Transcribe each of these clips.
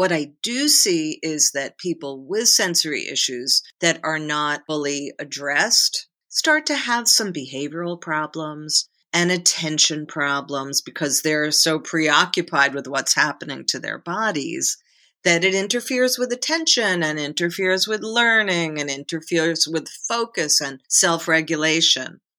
What I do see is that people with sensory issues that are not fully addressed start to have some behavioral problems and attention problems because they're so preoccupied with what's happening to their bodies that it interferes with attention and interferes with learning and interferes with focus and self regulation.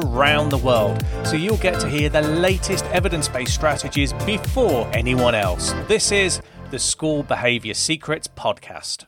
around the world, so you'll get to hear the latest evidence based strategies before anyone else. This is the School Behaviour Secrets Podcast.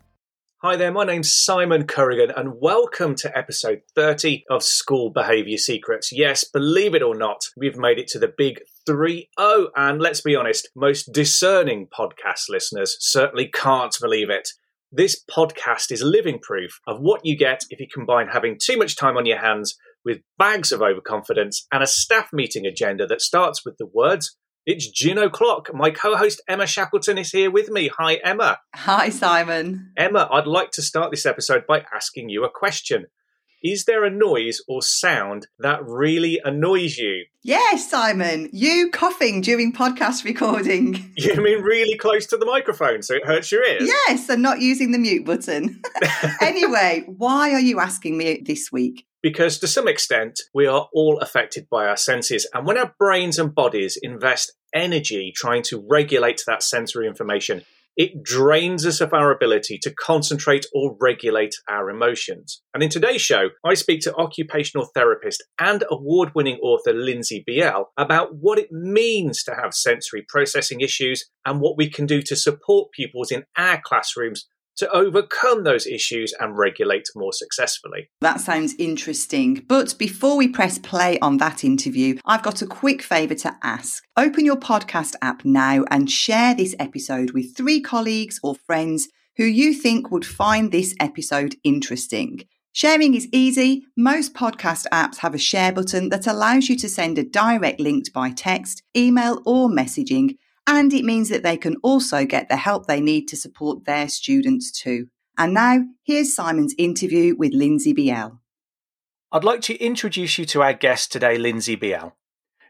Hi there, my name's Simon Currigan, and welcome to episode 30 of School Behaviour Secrets. Yes, believe it or not, we've made it to the big 3 0, and let's be honest, most discerning podcast listeners certainly can't believe it. This podcast is living proof of what you get if you combine having too much time on your hands with bags of overconfidence and a staff meeting agenda that starts with the words, It's gin o'clock. My co host Emma Shackleton is here with me. Hi, Emma. Hi, Simon. Emma, I'd like to start this episode by asking you a question. Is there a noise or sound that really annoys you? Yes, Simon. You coughing during podcast recording. You mean really close to the microphone so it hurts your ears? Yes, and not using the mute button. anyway, why are you asking me this week? Because to some extent, we are all affected by our senses. And when our brains and bodies invest energy trying to regulate that sensory information, it drains us of our ability to concentrate or regulate our emotions. And in today's show, I speak to occupational therapist and award winning author Lindsey Biel about what it means to have sensory processing issues and what we can do to support pupils in our classrooms to overcome those issues and regulate more successfully. That sounds interesting. But before we press play on that interview, I've got a quick favour to ask. Open your podcast app now and share this episode with three colleagues or friends who you think would find this episode interesting. Sharing is easy. Most podcast apps have a share button that allows you to send a direct link by text, email, or messaging and it means that they can also get the help they need to support their students too. And now, here's Simon's interview with Lindsey Biel. I'd like to introduce you to our guest today, Lindsey Biel.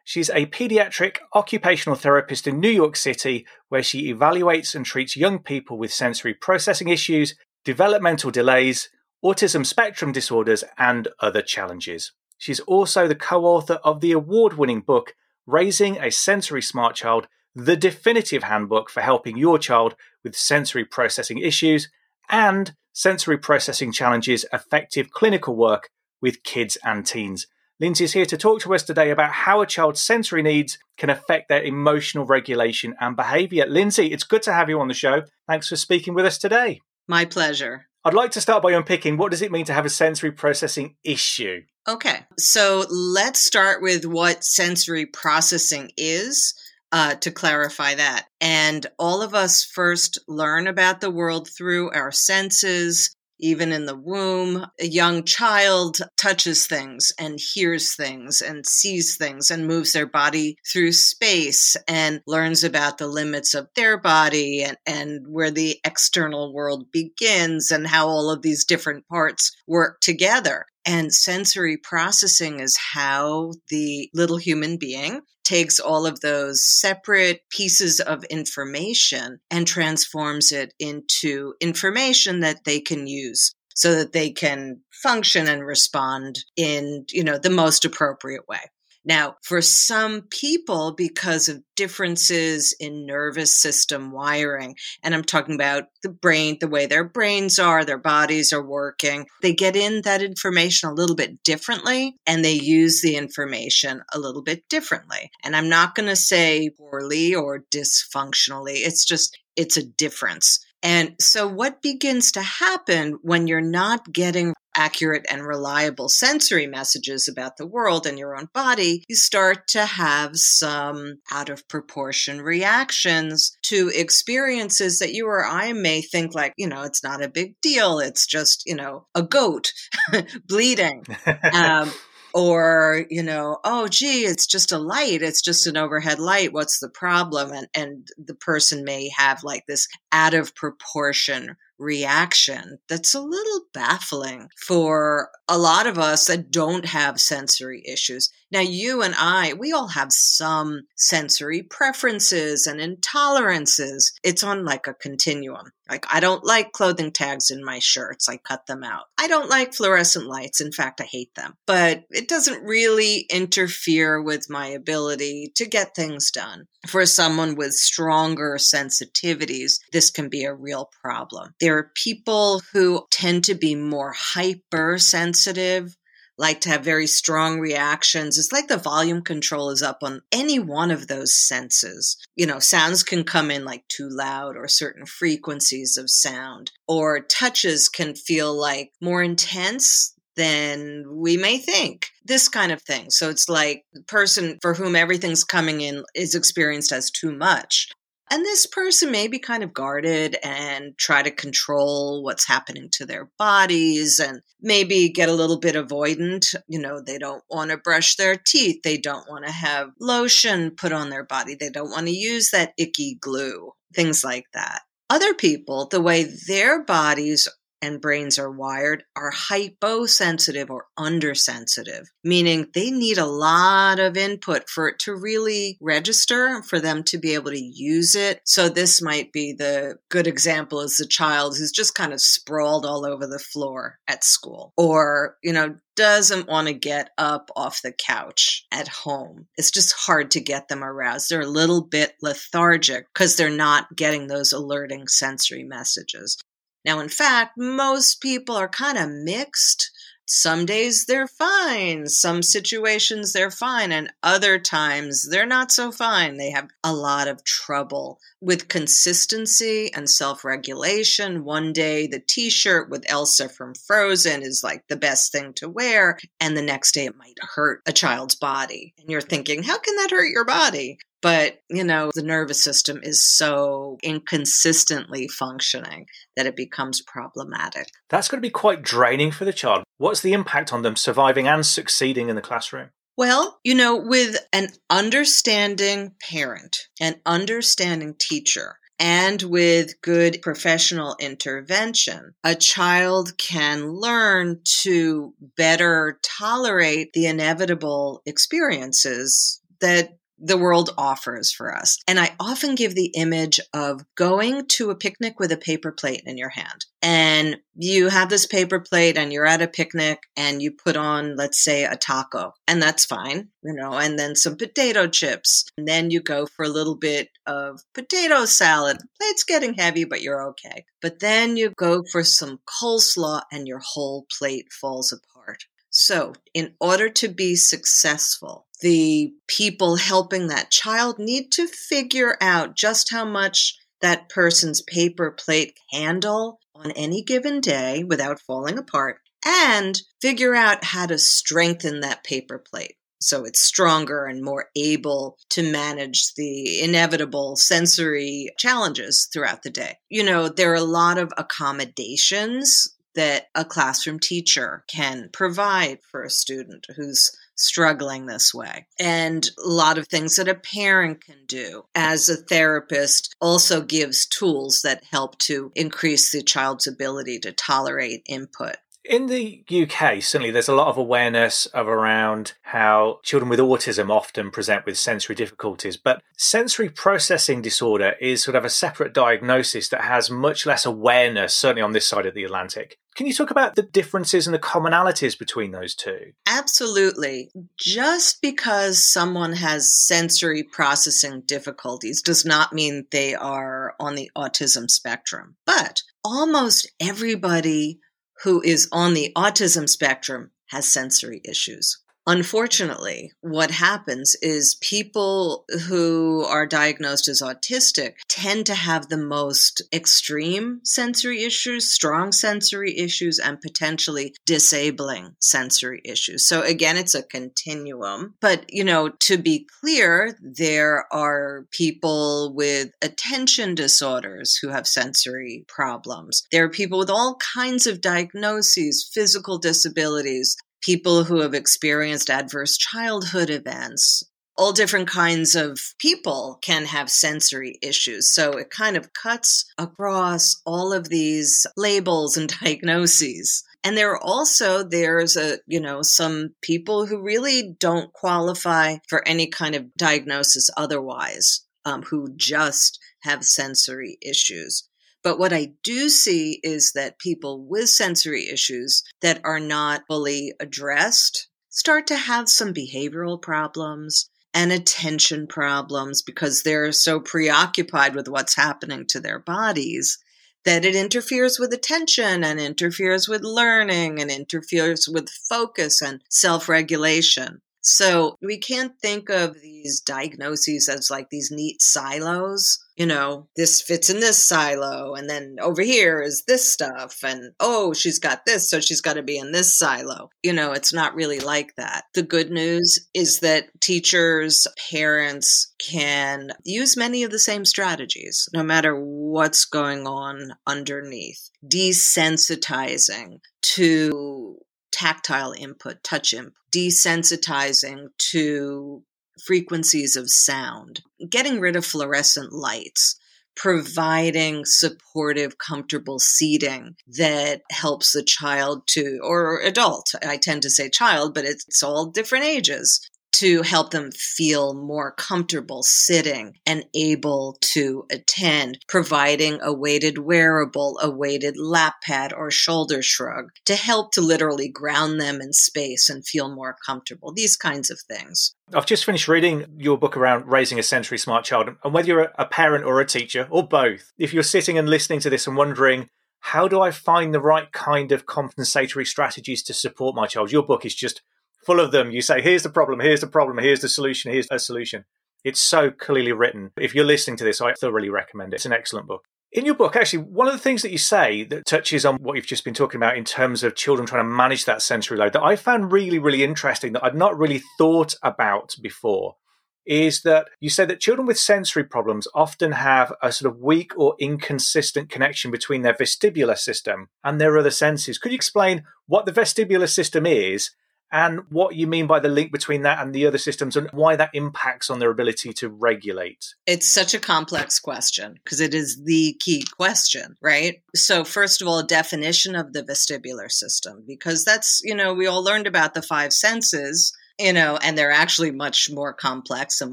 She's a pediatric occupational therapist in New York City, where she evaluates and treats young people with sensory processing issues, developmental delays, autism spectrum disorders, and other challenges. She's also the co author of the award winning book, Raising a Sensory Smart Child the definitive handbook for helping your child with sensory processing issues and sensory processing challenges effective clinical work with kids and teens. Lindsey is here to talk to us today about how a child's sensory needs can affect their emotional regulation and behavior. Lindsey, it's good to have you on the show. Thanks for speaking with us today. My pleasure. I'd like to start by unpicking what does it mean to have a sensory processing issue? Okay. So let's start with what sensory processing is uh, to clarify that. And all of us first learn about the world through our senses. Even in the womb, a young child touches things and hears things and sees things and moves their body through space and learns about the limits of their body and, and where the external world begins and how all of these different parts work together. And sensory processing is how the little human being takes all of those separate pieces of information and transforms it into information that they can use so that they can function and respond in, you know, the most appropriate way. Now, for some people, because of differences in nervous system wiring, and I'm talking about the brain, the way their brains are, their bodies are working, they get in that information a little bit differently and they use the information a little bit differently. And I'm not going to say poorly or dysfunctionally, it's just, it's a difference. And so, what begins to happen when you're not getting accurate and reliable sensory messages about the world and your own body, you start to have some out of proportion reactions to experiences that you or I may think like, you know, it's not a big deal. It's just, you know, a goat bleeding. Um, or you know oh gee it's just a light it's just an overhead light what's the problem and and the person may have like this out of proportion reaction that's a little baffling for a lot of us that don't have sensory issues. Now, you and I, we all have some sensory preferences and intolerances. It's on like a continuum. Like, I don't like clothing tags in my shirts. I cut them out. I don't like fluorescent lights. In fact, I hate them. But it doesn't really interfere with my ability to get things done. For someone with stronger sensitivities, this can be a real problem. There are people who tend to be more hypersensitive like to have very strong reactions. It's like the volume control is up on any one of those senses. You know, sounds can come in like too loud or certain frequencies of sound, or touches can feel like more intense than we may think. This kind of thing. So it's like the person for whom everything's coming in is experienced as too much. And this person may be kind of guarded and try to control what's happening to their bodies and maybe get a little bit avoidant. You know, they don't want to brush their teeth. They don't want to have lotion put on their body. They don't want to use that icky glue, things like that. Other people, the way their bodies and brains are wired are hyposensitive or undersensitive, meaning they need a lot of input for it to really register, for them to be able to use it. So this might be the good example is the child who's just kind of sprawled all over the floor at school or, you know, doesn't want to get up off the couch at home. It's just hard to get them aroused. They're a little bit lethargic because they're not getting those alerting sensory messages. Now, in fact, most people are kind of mixed. Some days they're fine, some situations they're fine, and other times they're not so fine. They have a lot of trouble with consistency and self regulation. One day, the t shirt with Elsa from Frozen is like the best thing to wear, and the next day, it might hurt a child's body. And you're thinking, how can that hurt your body? But, you know, the nervous system is so inconsistently functioning that it becomes problematic. That's going to be quite draining for the child. What's the impact on them surviving and succeeding in the classroom? Well, you know, with an understanding parent, an understanding teacher, and with good professional intervention, a child can learn to better tolerate the inevitable experiences that the world offers for us. And I often give the image of going to a picnic with a paper plate in your hand. And you have this paper plate and you're at a picnic and you put on, let's say, a taco. And that's fine, you know, and then some potato chips. And then you go for a little bit of potato salad. Plate's getting heavy, but you're okay. But then you go for some coleslaw and your whole plate falls apart. So, in order to be successful, the people helping that child need to figure out just how much that person's paper plate handle on any given day without falling apart and figure out how to strengthen that paper plate so it's stronger and more able to manage the inevitable sensory challenges throughout the day. You know, there are a lot of accommodations that a classroom teacher can provide for a student who's struggling this way. And a lot of things that a parent can do as a therapist also gives tools that help to increase the child's ability to tolerate input. In the UK, certainly there's a lot of awareness of around how children with autism often present with sensory difficulties, but sensory processing disorder is sort of a separate diagnosis that has much less awareness, certainly on this side of the Atlantic. Can you talk about the differences and the commonalities between those two? Absolutely. Just because someone has sensory processing difficulties does not mean they are on the autism spectrum. But almost everybody who is on the autism spectrum has sensory issues. Unfortunately, what happens is people who are diagnosed as autistic tend to have the most extreme sensory issues, strong sensory issues, and potentially disabling sensory issues. So again, it's a continuum. But, you know, to be clear, there are people with attention disorders who have sensory problems. There are people with all kinds of diagnoses, physical disabilities, people who have experienced adverse childhood events. All different kinds of people can have sensory issues. So it kind of cuts across all of these labels and diagnoses. And there are also, there's a, you know, some people who really don't qualify for any kind of diagnosis otherwise, um, who just have sensory issues. But what I do see is that people with sensory issues that are not fully addressed start to have some behavioral problems and attention problems because they're so preoccupied with what's happening to their bodies that it interferes with attention and interferes with learning and interferes with focus and self regulation. So we can't think of these diagnoses as like these neat silos. You know, this fits in this silo, and then over here is this stuff, and oh, she's got this, so she's got to be in this silo. You know, it's not really like that. The good news is that teachers, parents can use many of the same strategies, no matter what's going on underneath. Desensitizing to tactile input, touch input, desensitizing to frequencies of sound, getting rid of fluorescent lights, providing supportive, comfortable seating that helps the child to, or adult, I tend to say child, but it's all different ages, to help them feel more comfortable sitting and able to attend, providing a weighted wearable, a weighted lap pad or shoulder shrug to help to literally ground them in space and feel more comfortable. These kinds of things. I've just finished reading your book around raising a sensory smart child, and whether you're a parent or a teacher or both, if you're sitting and listening to this and wondering, how do I find the right kind of compensatory strategies to support my child? Your book is just full of them. You say, here's the problem, here's the problem, here's the solution, here's a solution. It's so clearly written. If you're listening to this, I thoroughly recommend it. It's an excellent book. In your book, actually, one of the things that you say that touches on what you've just been talking about in terms of children trying to manage that sensory load that I found really, really interesting that I'd not really thought about before is that you say that children with sensory problems often have a sort of weak or inconsistent connection between their vestibular system and their other senses. Could you explain what the vestibular system is and what you mean by the link between that and the other systems and why that impacts on their ability to regulate. It's such a complex question because it is the key question, right? So, first of all, a definition of the vestibular system, because that's, you know, we all learned about the five senses, you know, and they're actually much more complex than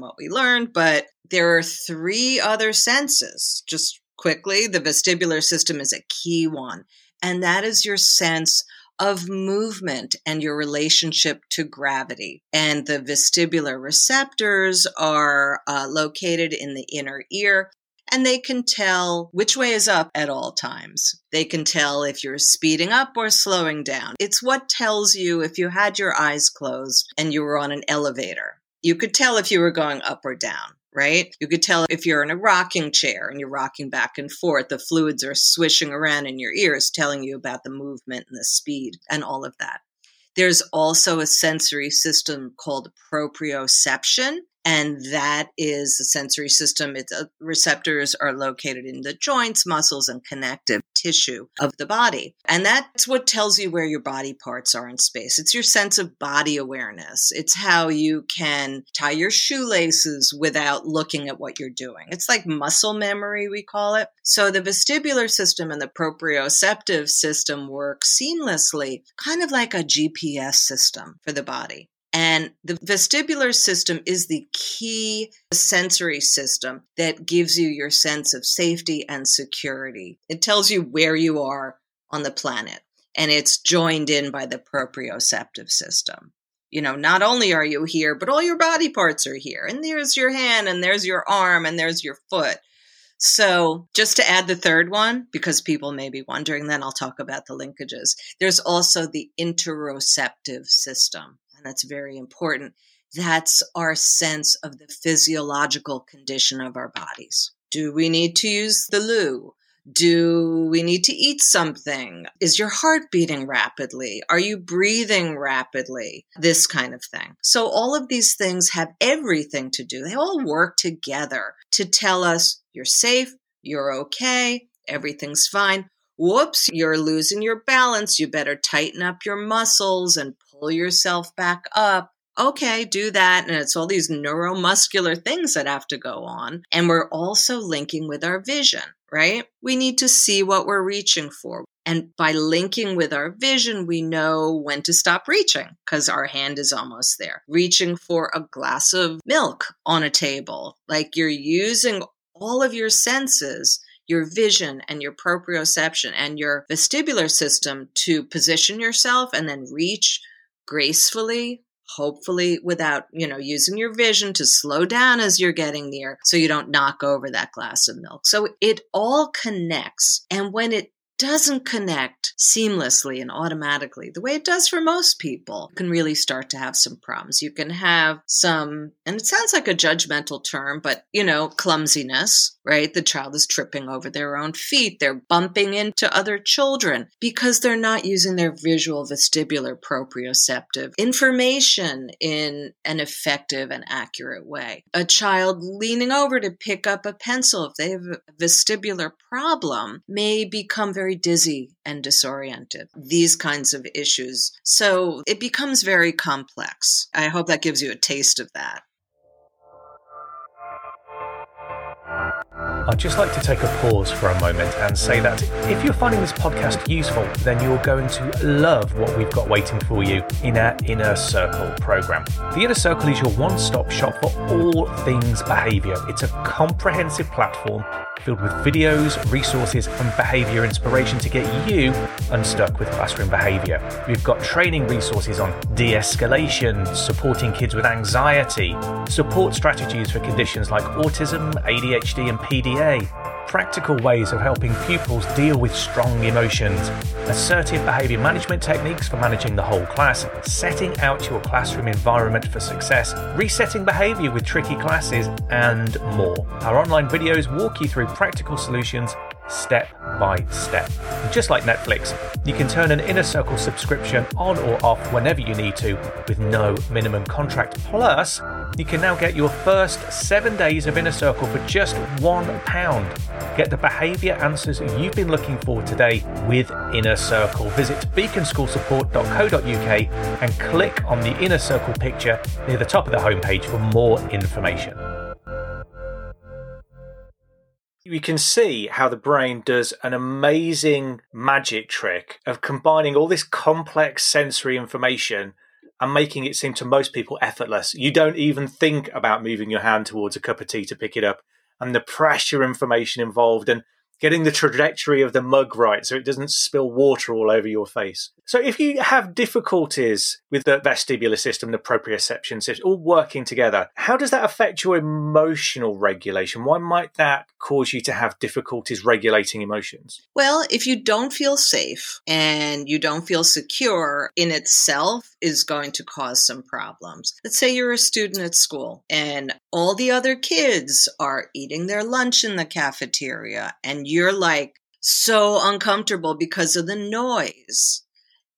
what we learned, but there are three other senses. Just quickly, the vestibular system is a key one, and that is your sense of movement and your relationship to gravity. And the vestibular receptors are uh, located in the inner ear and they can tell which way is up at all times. They can tell if you're speeding up or slowing down. It's what tells you if you had your eyes closed and you were on an elevator. You could tell if you were going up or down right? You could tell if you're in a rocking chair and you're rocking back and forth, the fluids are swishing around in your ears, telling you about the movement and the speed and all of that. There's also a sensory system called proprioception, and that is the sensory system. Its uh, receptors are located in the joints, muscles, and connective tissue of the body. And that's what tells you where your body parts are in space. It's your sense of body awareness. It's how you can tie your shoelaces without looking at what you're doing. It's like muscle memory, we call it. So the vestibular system and the proprioceptive system work seamlessly, kind of like a GPS system for the body. And the vestibular system is the key sensory system that gives you your sense of safety and security. It tells you where you are on the planet, and it's joined in by the proprioceptive system. You know, not only are you here, but all your body parts are here. And there's your hand, and there's your arm, and there's your foot. So, just to add the third one, because people may be wondering, then I'll talk about the linkages. There's also the interoceptive system and that's very important. That's our sense of the physiological condition of our bodies. Do we need to use the loo? Do we need to eat something? Is your heart beating rapidly? Are you breathing rapidly? This kind of thing. So, all of these things have everything to do, they all work together to tell us you're safe, you're okay, everything's fine. Whoops, you're losing your balance. You better tighten up your muscles and pull yourself back up okay, do that. And it's all these neuromuscular things that have to go on. And we're also linking with our vision right? We need to see what we're reaching for. And by linking with our vision, we know when to stop reaching because our hand is almost there. Reaching for a glass of milk on a table, like you're using all of your senses your vision and your proprioception and your vestibular system to position yourself and then reach gracefully hopefully without, you know, using your vision to slow down as you're getting near so you don't knock over that glass of milk. So it all connects. And when it doesn't connect seamlessly and automatically the way it does for most people can really start to have some problems. You can have some, and it sounds like a judgmental term, but you know, clumsiness, right? The child is tripping over their own feet. They're bumping into other children because they're not using their visual vestibular proprioceptive information in an effective and accurate way. A child leaning over to pick up a pencil, if they have a vestibular problem, may become very very dizzy and disoriented, these kinds of issues. So it becomes very complex. I hope that gives you a taste of that. I'd just like to take a pause for a moment and say that if you're finding this podcast useful, then you're going to love what we've got waiting for you in our Inner Circle program. The Inner Circle is your one stop shop for all things behaviour. It's a comprehensive platform filled with videos, resources, and behaviour inspiration to get you unstuck with classroom behaviour. We've got training resources on de escalation, supporting kids with anxiety, support strategies for conditions like autism, ADHD, and PDA practical ways of helping pupils deal with strong emotions, assertive behaviour management techniques for managing the whole class, setting out your classroom environment for success, resetting behaviour with tricky classes, and more. Our online videos walk you through practical solutions step by step. Just like Netflix, you can turn an Inner Circle subscription on or off whenever you need to with no minimum contract. Plus, you can now get your first seven days of Inner Circle for just £1. Get the behaviour answers you've been looking for today with Inner Circle. Visit beaconschoolsupport.co.uk and click on the Inner Circle picture near the top of the homepage for more information. You can see how the brain does an amazing magic trick of combining all this complex sensory information and making it seem to most people effortless. You don't even think about moving your hand towards a cup of tea to pick it up, and the pressure information involved, and getting the trajectory of the mug right so it doesn't spill water all over your face. So if you have difficulties with the vestibular system, the proprioception system, all working together, how does that affect your emotional regulation? Why might that cause you to have difficulties regulating emotions? Well, if you don't feel safe and you don't feel secure in itself is going to cause some problems. Let's say you're a student at school and all the other kids are eating their lunch in the cafeteria and you're like so uncomfortable because of the noise.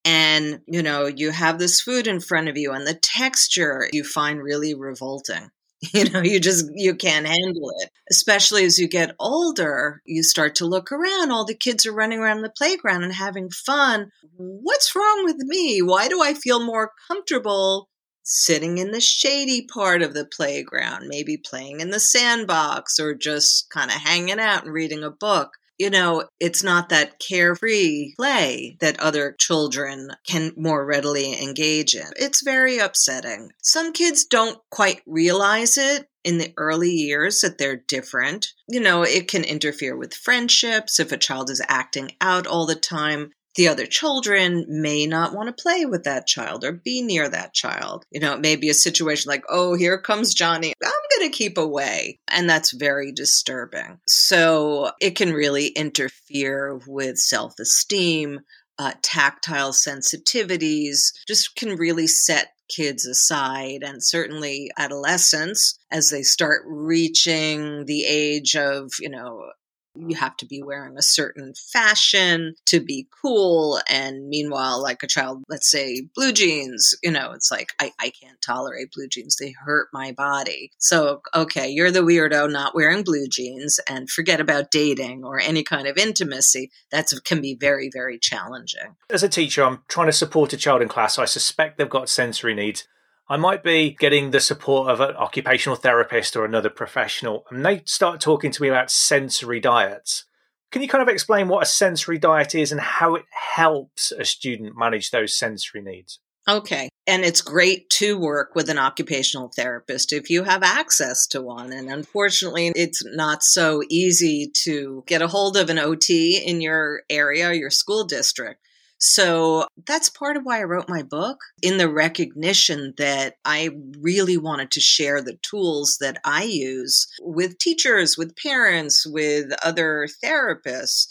And, you know, you have this food in front of you and the texture you find really revolting. You know, you just, you can't handle it. Especially as you get older, you start to look around. All the kids are running around the playground and having fun. What's wrong with me? Why do I feel more comfortable sitting in the shady part of the playground, maybe playing in the sandbox or just kind of hanging out and reading a book. You know, it's not that carefree play that other children can more readily engage in. It's very upsetting. Some kids don't quite realize it in the early years that they're different. You know, it can interfere with friendships if a child is acting out all the time the other children may not want to play with that child or be near that child. You know, it may be a situation like, oh, here comes Johnny. I'm going to keep away. And that's very disturbing. So it can really interfere with self esteem, uh, tactile sensitivities, just can really set kids aside and certainly adolescents as they start reaching the age of, you know, you have to be wearing a certain fashion to be cool. And meanwhile, like a child, let's say blue jeans, you know, it's like, I, I can't tolerate blue jeans. They hurt my body. So, okay, you're the weirdo not wearing blue jeans and forget about dating or any kind of intimacy. That can be very, very challenging. As a teacher, I'm trying to support a child in class. I suspect they've got sensory needs. I might be getting the support of an occupational therapist or another professional, and they start talking to me about sensory diets. Can you kind of explain what a sensory diet is and how it helps a student manage those sensory needs? Okay. And it's great to work with an occupational therapist if you have access to one. And unfortunately, it's not so easy to get a hold of an OT in your area, your school district. So that's part of why I wrote my book in the recognition that I really wanted to share the tools that I use with teachers, with parents, with other therapists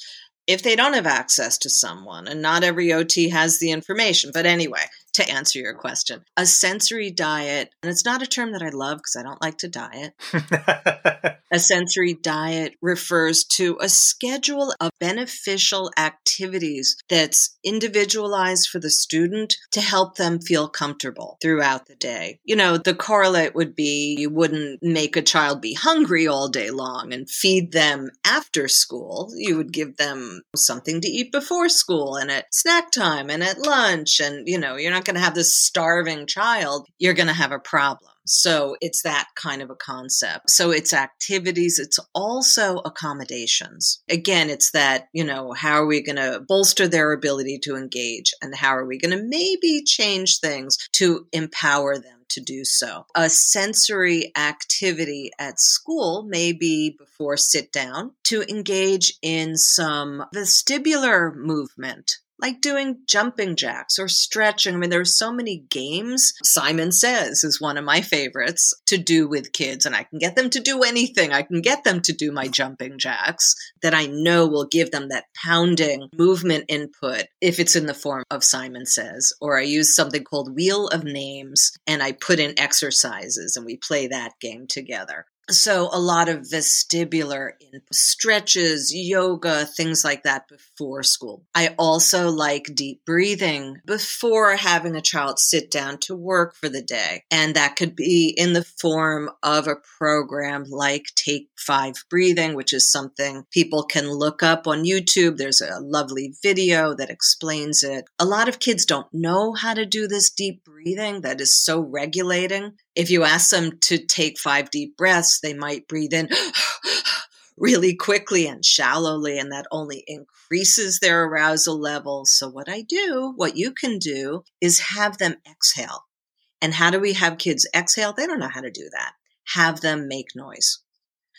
if they don't have access to someone, and not every OT has the information. But anyway, to answer your question, a sensory diet, and it's not a term that I love because I don't like to diet. a sensory diet refers to a schedule of beneficial activities that's individualized for the student to help them feel comfortable throughout the day. You know, the correlate would be you wouldn't make a child be hungry all day long and feed them after school. You would give them something to eat before school and at snack time and at lunch. And, you know, you're not going to have this starving child. You're going to have a problem. So it's that kind of a concept. So it's activities, it's also accommodations. Again, it's that, you know, how are we going to bolster their ability to engage and how are we going to maybe change things to empower them? to do so. A sensory activity at school may be before sit down to engage in some vestibular movement like doing jumping jacks or stretching. I mean, there are so many games. Simon Says is one of my favorites to do with kids, and I can get them to do anything. I can get them to do my jumping jacks that I know will give them that pounding movement input if it's in the form of Simon Says. Or I use something called Wheel of Names and I put in exercises and we play that game together. So, a lot of vestibular stretches, yoga, things like that before school. I also like deep breathing before having a child sit down to work for the day. And that could be in the form of a program like Take Five Breathing, which is something people can look up on YouTube. There's a lovely video that explains it. A lot of kids don't know how to do this deep breathing that is so regulating. If you ask them to take five deep breaths, they might breathe in really quickly and shallowly, and that only increases their arousal level. So, what I do, what you can do, is have them exhale. And how do we have kids exhale? They don't know how to do that. Have them make noise.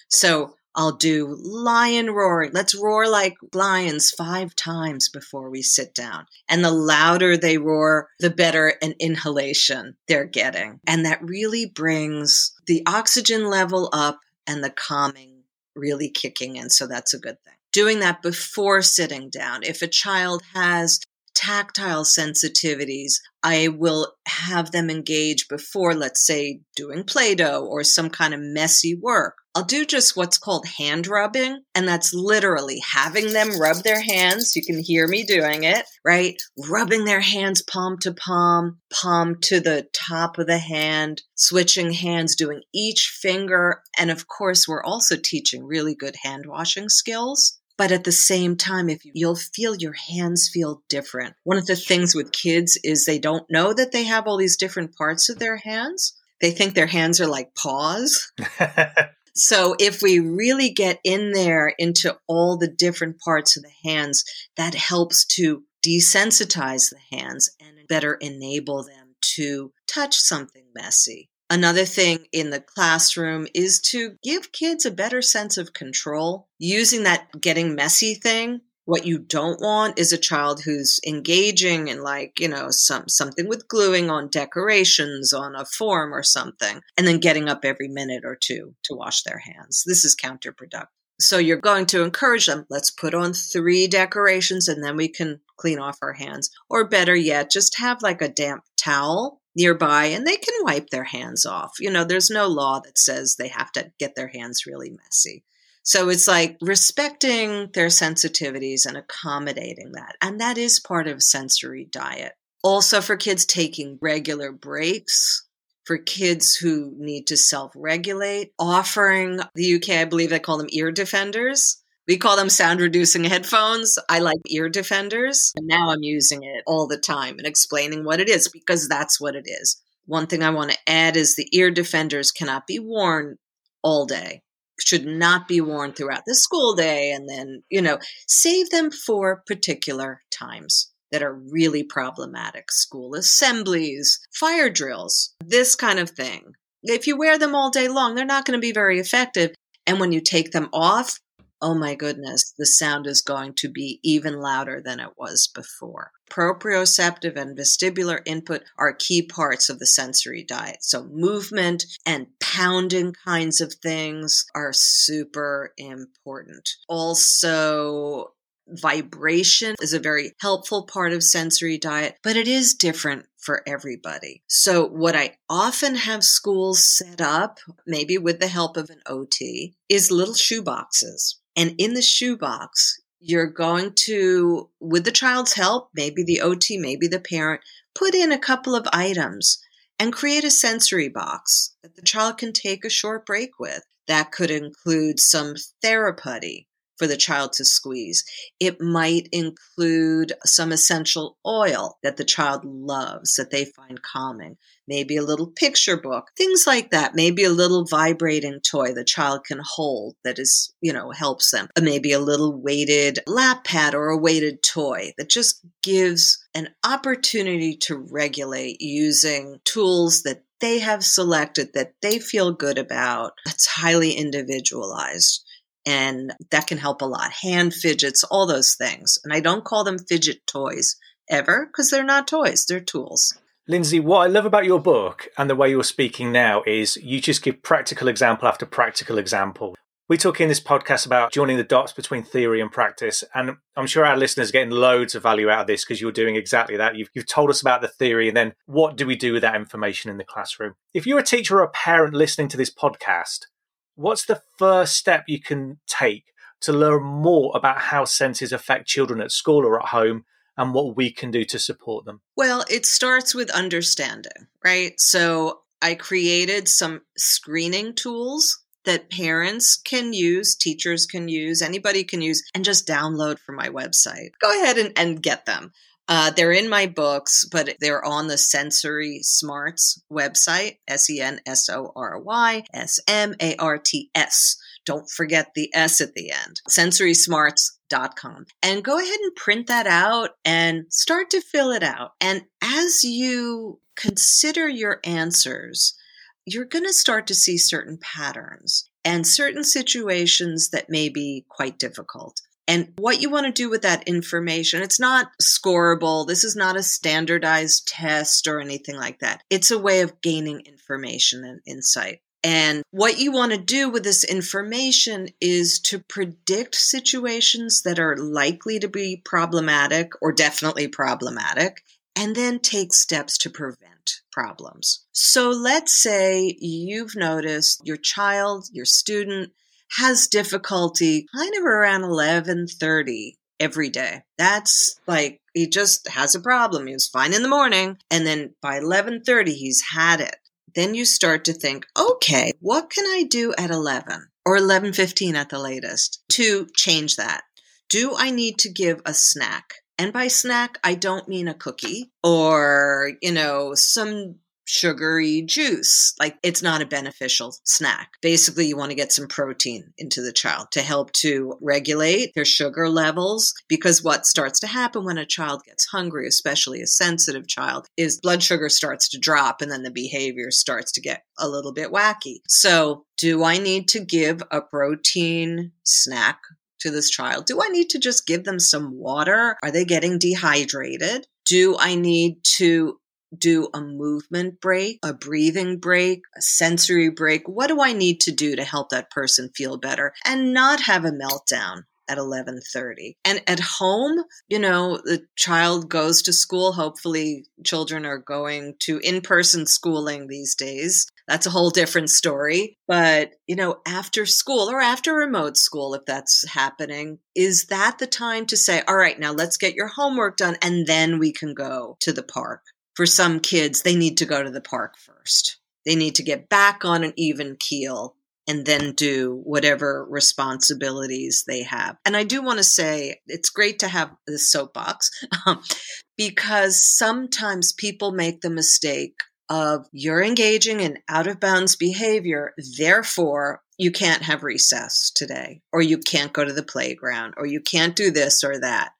So, I'll do lion roaring. Let's roar like lions five times before we sit down. And the louder they roar, the better an inhalation they're getting. And that really brings the oxygen level up and the calming really kicking in. So that's a good thing. Doing that before sitting down. If a child has tactile sensitivities, I will have them engage before, let's say, doing Play Doh or some kind of messy work. I'll do just what's called hand rubbing, and that's literally having them rub their hands. You can hear me doing it, right? Rubbing their hands palm to palm, palm to the top of the hand, switching hands, doing each finger. And of course, we're also teaching really good hand washing skills. But at the same time, if you, you'll feel your hands feel different. One of the things with kids is they don't know that they have all these different parts of their hands. They think their hands are like paws. so if we really get in there into all the different parts of the hands, that helps to desensitize the hands and better enable them to touch something messy Another thing in the classroom is to give kids a better sense of control. Using that getting messy thing, what you don't want is a child who's engaging in like, you know, some something with gluing on decorations on a form or something and then getting up every minute or two to wash their hands. This is counterproductive. So you're going to encourage them, let's put on 3 decorations and then we can clean off our hands. Or better yet, just have like a damp towel nearby and they can wipe their hands off. You know, there's no law that says they have to get their hands really messy. So it's like respecting their sensitivities and accommodating that. And that is part of sensory diet. Also, for kids taking regular breaks, for kids who need to self regulate, offering the UK, I believe they call them ear defenders. We call them sound reducing headphones. I like ear defenders. And now I'm using it all the time and explaining what it is because that's what it is. One thing I want to add is the ear defenders cannot be worn all day should not be worn throughout the school day and then, you know, save them for particular times that are really problematic school assemblies, fire drills, this kind of thing. If you wear them all day long, they're not going to be very effective. And when you take them off, oh my goodness, the sound is going to be even louder than it was before. Proprioceptive and vestibular input are key parts of the sensory diet. So, movement and pounding kinds of things are super important. Also, vibration is a very helpful part of sensory diet, but it is different for everybody. So, what I often have schools set up, maybe with the help of an OT, is little shoe boxes and in the shoebox, you're going to, with the child's help, maybe the OT, maybe the parent, put in a couple of items and create a sensory box that the child can take a short break with. That could include some therapy for the child to squeeze. It might include some essential oil that the child loves, that they find calming maybe a little picture book, things like that. Maybe a little vibrating toy the child can hold that is, you know, helps them. Uh, maybe a little weighted lap pad or a weighted toy that just gives an opportunity to regulate using tools that they have selected that they feel good about. It's highly individualized. And that can help a lot. Hand fidgets, all those things. And I don't call them fidget toys ever because they're not toys, they're tools. Lindsey, what I love about your book and the way you're speaking now is you just give practical example after practical example. We talk in this podcast about joining the dots between theory and practice, and I'm sure our listeners are getting loads of value out of this because you're doing exactly that. You've, you've told us about the theory, and then what do we do with that information in the classroom? If you're a teacher or a parent listening to this podcast, what's the first step you can take to learn more about how senses affect children at school or at home and what we can do to support them? Well, it starts with understanding, right? So I created some screening tools that parents can use, teachers can use, anybody can use, and just download from my website. Go ahead and, and get them. Uh, they're in my books, but they're on the Sensory Smarts website, S E N S O R Y S M A R T S. Don't forget the S at the end. SensorySmarts.com. And go ahead and print that out and start to fill it out. And as you consider your answers, you're going to start to see certain patterns and certain situations that may be quite difficult. And what you want to do with that information, it's not scoreable. This is not a standardized test or anything like that. It's a way of gaining information and insight. And what you want to do with this information is to predict situations that are likely to be problematic or definitely problematic, and then take steps to prevent problems. So let's say you've noticed your child, your student has difficulty kind of around 11:30 every day. That's like he just has a problem. He was fine in the morning and then by 11:30 he's had it then you start to think, okay, what can I do at 11 or 11:15 at the latest to change that? Do I need to give a snack? And by snack, I don't mean a cookie or, you know, some sugary juice. Like it's not a beneficial snack. Basically, you want to get some protein into the child to help to regulate their sugar levels because what starts to happen when a child gets hungry, especially a sensitive child, is blood sugar starts to drop and then the behavior starts to get a little bit wacky. So, do I need to give a protein snack to this child? Do I need to just give them some water? Are they getting dehydrated? Do I need to do a movement break, a breathing break, a sensory break? What do I need to do to help that person feel better and not have a meltdown at 11:30. And at home, you know, the child goes to school. Hopefully children are going to in-person schooling these days. That's a whole different story. But, you know, after school or after remote school, if that's happening, is that the time to say, all right, now let's get your homework done and then we can go to the park? For some kids, they need to go to the park first. They need to get back on an even keel and then do whatever responsibilities they have. And I do want to say it's great to have the soapbox um, because sometimes people make the mistake of you're engaging in out of bounds behavior, therefore you can't have recess today, or you can't go to the playground, or you can't do this or that.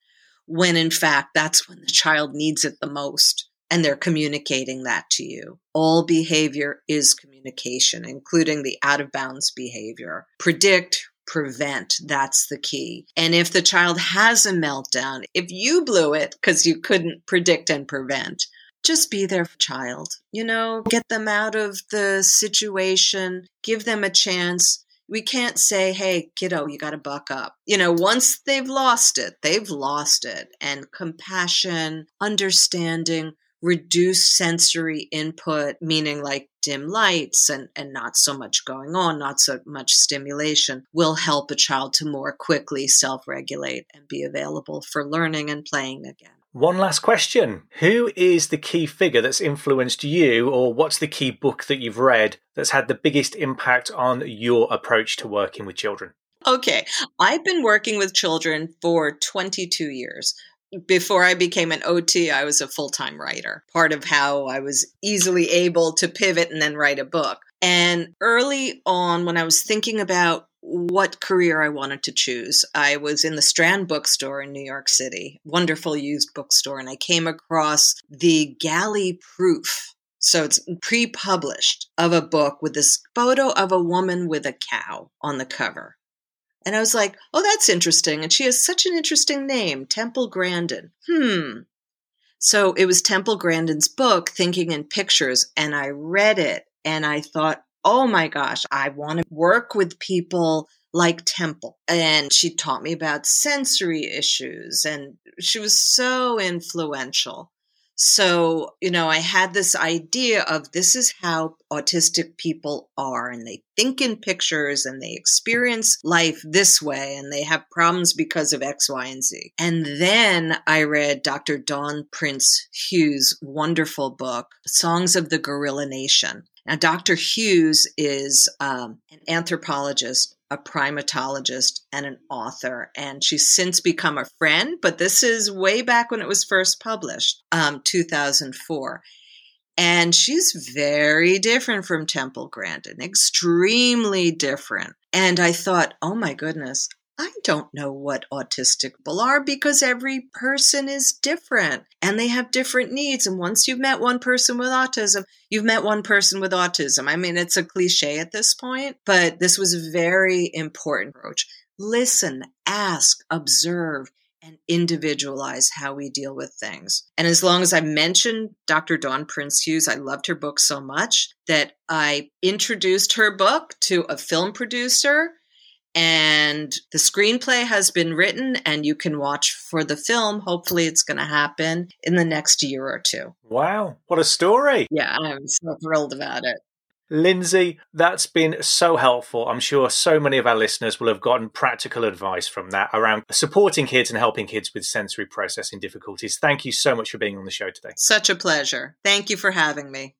When in fact, that's when the child needs it the most and they're communicating that to you. All behavior is communication, including the out of bounds behavior. Predict, prevent. That's the key. And if the child has a meltdown, if you blew it because you couldn't predict and prevent, just be their child. You know, get them out of the situation, give them a chance. We can't say, hey, kiddo, you got to buck up. You know, once they've lost it, they've lost it. And compassion, understanding, reduce sensory input, meaning like dim lights and, and not so much going on, not so much stimulation, will help a child to more quickly self regulate and be available for learning and playing again. One last question. Who is the key figure that's influenced you, or what's the key book that you've read that's had the biggest impact on your approach to working with children? Okay, I've been working with children for 22 years before I became an OT, I was a full time writer. Part of how I was easily able to pivot and then write a book. And early on, when I was thinking about what career I wanted to choose, I was in the Strand bookstore in New York City, wonderful used bookstore, and I came across the galley proof. So it's pre published of a book with this photo of a woman with a cow on the cover. And I was like, oh, that's interesting. And she has such an interesting name, Temple Grandin. Hmm. So it was Temple Grandin's book, Thinking in Pictures, and I read it and I thought, oh my gosh, I want to work with people like Temple. And she taught me about sensory issues and she was so influential. So, you know, I had this idea of this is how autistic people are, and they think in pictures and they experience life this way, and they have problems because of X, Y, and Z. And then I read Dr. Dawn Prince Hughes' wonderful book, Songs of the Gorilla Nation. Now, Dr. Hughes is um, an anthropologist a primatologist and an author, and she's since become a friend. But this is way back when it was first published, um, 2004. And she's very different from Temple Grandin, extremely different. And I thought, oh my goodness, I don't know what autistic people are because every person is different and they have different needs. And once you've met one person with autism, you've met one person with autism. I mean, it's a cliche at this point, but this was a very important approach. Listen, ask, observe, and individualize how we deal with things. And as long as I mentioned Dr. Dawn Prince Hughes, I loved her book so much that I introduced her book to a film producer and the screenplay has been written and you can watch for the film hopefully it's going to happen in the next year or two wow what a story yeah i'm so thrilled about it Lindsey, that's been so helpful. I'm sure so many of our listeners will have gotten practical advice from that around supporting kids and helping kids with sensory processing difficulties. Thank you so much for being on the show today. Such a pleasure. Thank you for having me.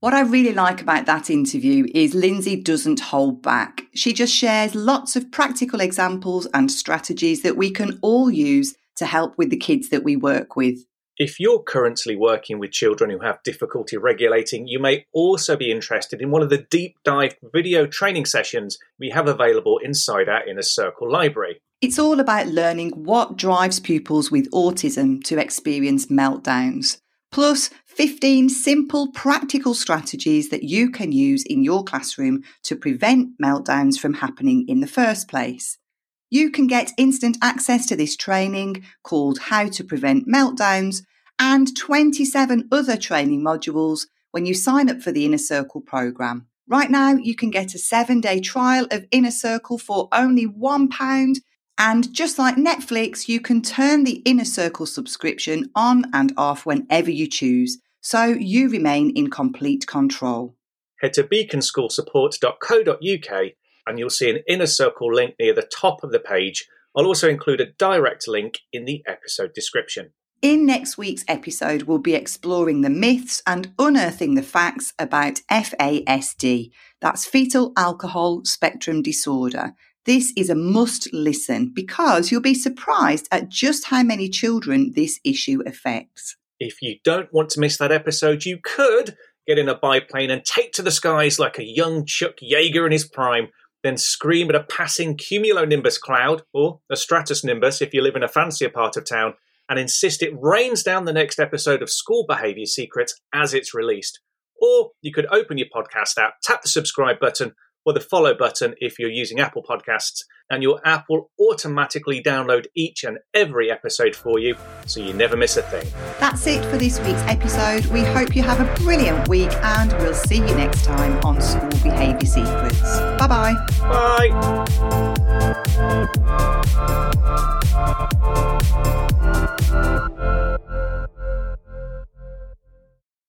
What I really like about that interview is Lindsey doesn't hold back. She just shares lots of practical examples and strategies that we can all use to help with the kids that we work with. If you're currently working with children who have difficulty regulating, you may also be interested in one of the deep dive video training sessions we have available inside our Inner Circle library. It's all about learning what drives pupils with autism to experience meltdowns, plus 15 simple practical strategies that you can use in your classroom to prevent meltdowns from happening in the first place. You can get instant access to this training called How to Prevent Meltdowns and 27 other training modules when you sign up for the Inner Circle program. Right now, you can get a seven day trial of Inner Circle for only £1 And just like Netflix, you can turn the Inner Circle subscription on and off whenever you choose, so you remain in complete control. Head to beaconschoolsupport.co.uk and you'll see an Inner Circle link near the top of the page. I'll also include a direct link in the episode description. In next week's episode, we'll be exploring the myths and unearthing the facts about FASD, that's fetal alcohol spectrum disorder. This is a must listen because you'll be surprised at just how many children this issue affects. If you don't want to miss that episode, you could get in a biplane and take to the skies like a young Chuck Yeager in his prime, then scream at a passing cumulonimbus cloud, or a stratus nimbus if you live in a fancier part of town, and insist it rains down the next episode of School Behaviour Secrets as it's released. Or you could open your podcast app, tap the subscribe button, or the follow button if you're using Apple Podcasts, and your app will automatically download each and every episode for you so you never miss a thing. That's it for this week's episode. We hope you have a brilliant week and we'll see you next time on School Behaviour Secrets. Bye-bye. Bye.